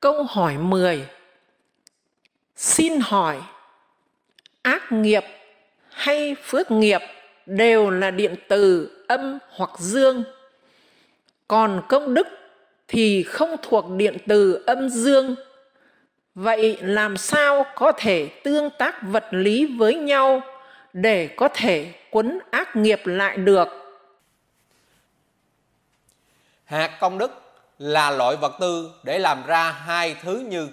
Câu hỏi 10 Xin hỏi, ác nghiệp hay phước nghiệp đều là điện từ âm hoặc dương. Còn công đức thì không thuộc điện từ âm dương. Vậy làm sao có thể tương tác vật lý với nhau để có thể quấn ác nghiệp lại được? Hạt công đức là loại vật tư để làm ra hai thứ như,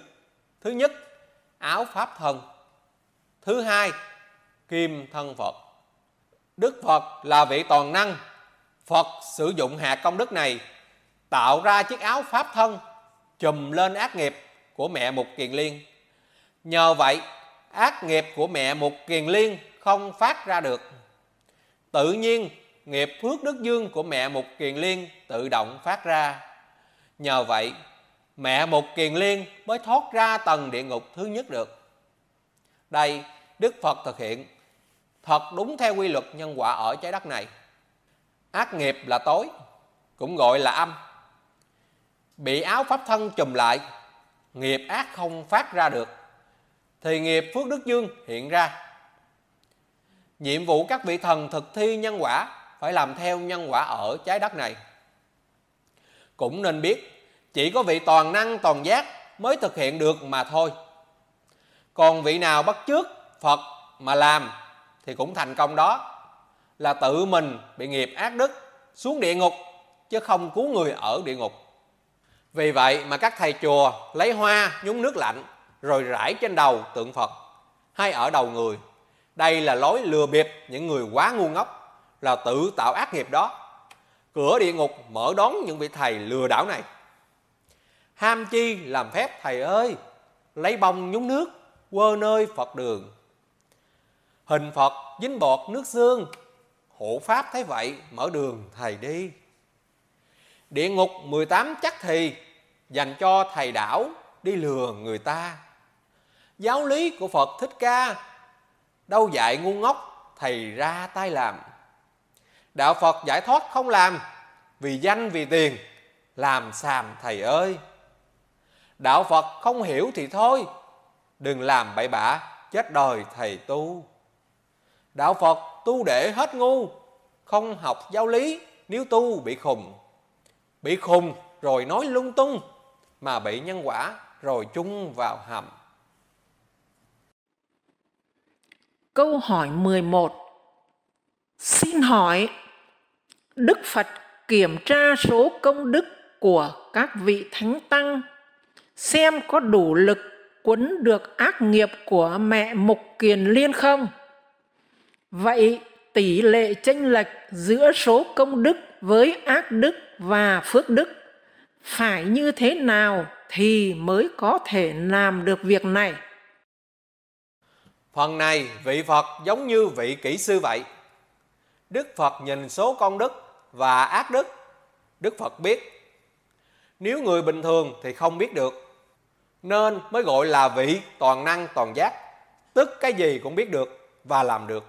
thứ nhất, áo pháp thân thứ hai, kim thân phật. Đức phật là vị toàn năng. Phật sử dụng hạt công đức này, tạo ra chiếc áo pháp thân, chùm lên ác nghiệp của mẹ mục kiền liên. Nhờ vậy, ác nghiệp của mẹ mục kiền liên không phát ra được. Tự nhiên, nghiệp phước đức dương của mẹ mục kiền liên tự động phát ra. Nhờ vậy, mẹ mục kiền liên mới thoát ra tầng địa ngục thứ nhất được. Đây, Đức Phật thực hiện thật đúng theo quy luật nhân quả ở trái đất này. Ác nghiệp là tối, cũng gọi là âm. Bị áo pháp thân trùm lại, nghiệp ác không phát ra được, thì nghiệp phước đức dương hiện ra. Nhiệm vụ các vị thần thực thi nhân quả phải làm theo nhân quả ở trái đất này cũng nên biết, chỉ có vị toàn năng, toàn giác mới thực hiện được mà thôi. Còn vị nào bắt chước phật mà làm thì cũng thành công đó, là tự mình bị nghiệp ác đức xuống địa ngục, chứ không cứu người ở địa ngục. Vì vậy mà các thầy chùa lấy hoa nhúng nước lạnh, rồi rải trên đầu tượng phật, hay ở đầu người. Đây là lối lừa bịp những người quá ngu ngốc, là tự tạo ác nghiệp đó cửa địa ngục mở đón những vị thầy lừa đảo này. Ham chi làm phép, thầy ơi, lấy bông nhúng nước, quơ nơi phật đường. Hình phật dính bọt nước xương, hộ pháp thấy vậy, mở đường thầy đi. Địa ngục 18 chắc thì dành cho thầy đảo đi lừa người ta. Giáo lý của phật thích ca, đâu dạy ngu ngốc, thầy ra tay làm đạo phật giải thoát không làm, vì danh, vì tiền, làm xàm thầy ơi. Đạo phật không hiểu thì thôi, đừng làm bậy bạ, chết đời thầy tu. Đạo phật tu để hết ngu, không học giáo lý, nếu tu bị khùng. Bị khùng rồi nói lung tung, mà bị nhân quả rồi chung vào hầm. Câu hỏi 11 Xin hỏi Đức Phật kiểm tra số công đức của các vị thánh tăng, xem có đủ lực quấn được ác nghiệp của mẹ Mục Kiền Liên không? Vậy tỷ lệ chênh lệch giữa số công đức với ác đức và phước đức phải như thế nào thì mới có thể làm được việc này? Phần này vị Phật giống như vị kỹ sư vậy. Đức Phật nhìn số công đức và ác đức đức phật biết. Nếu người bình thường thì không biết được, nên mới gọi là vị toàn năng toàn giác, tức cái gì cũng biết được và làm được.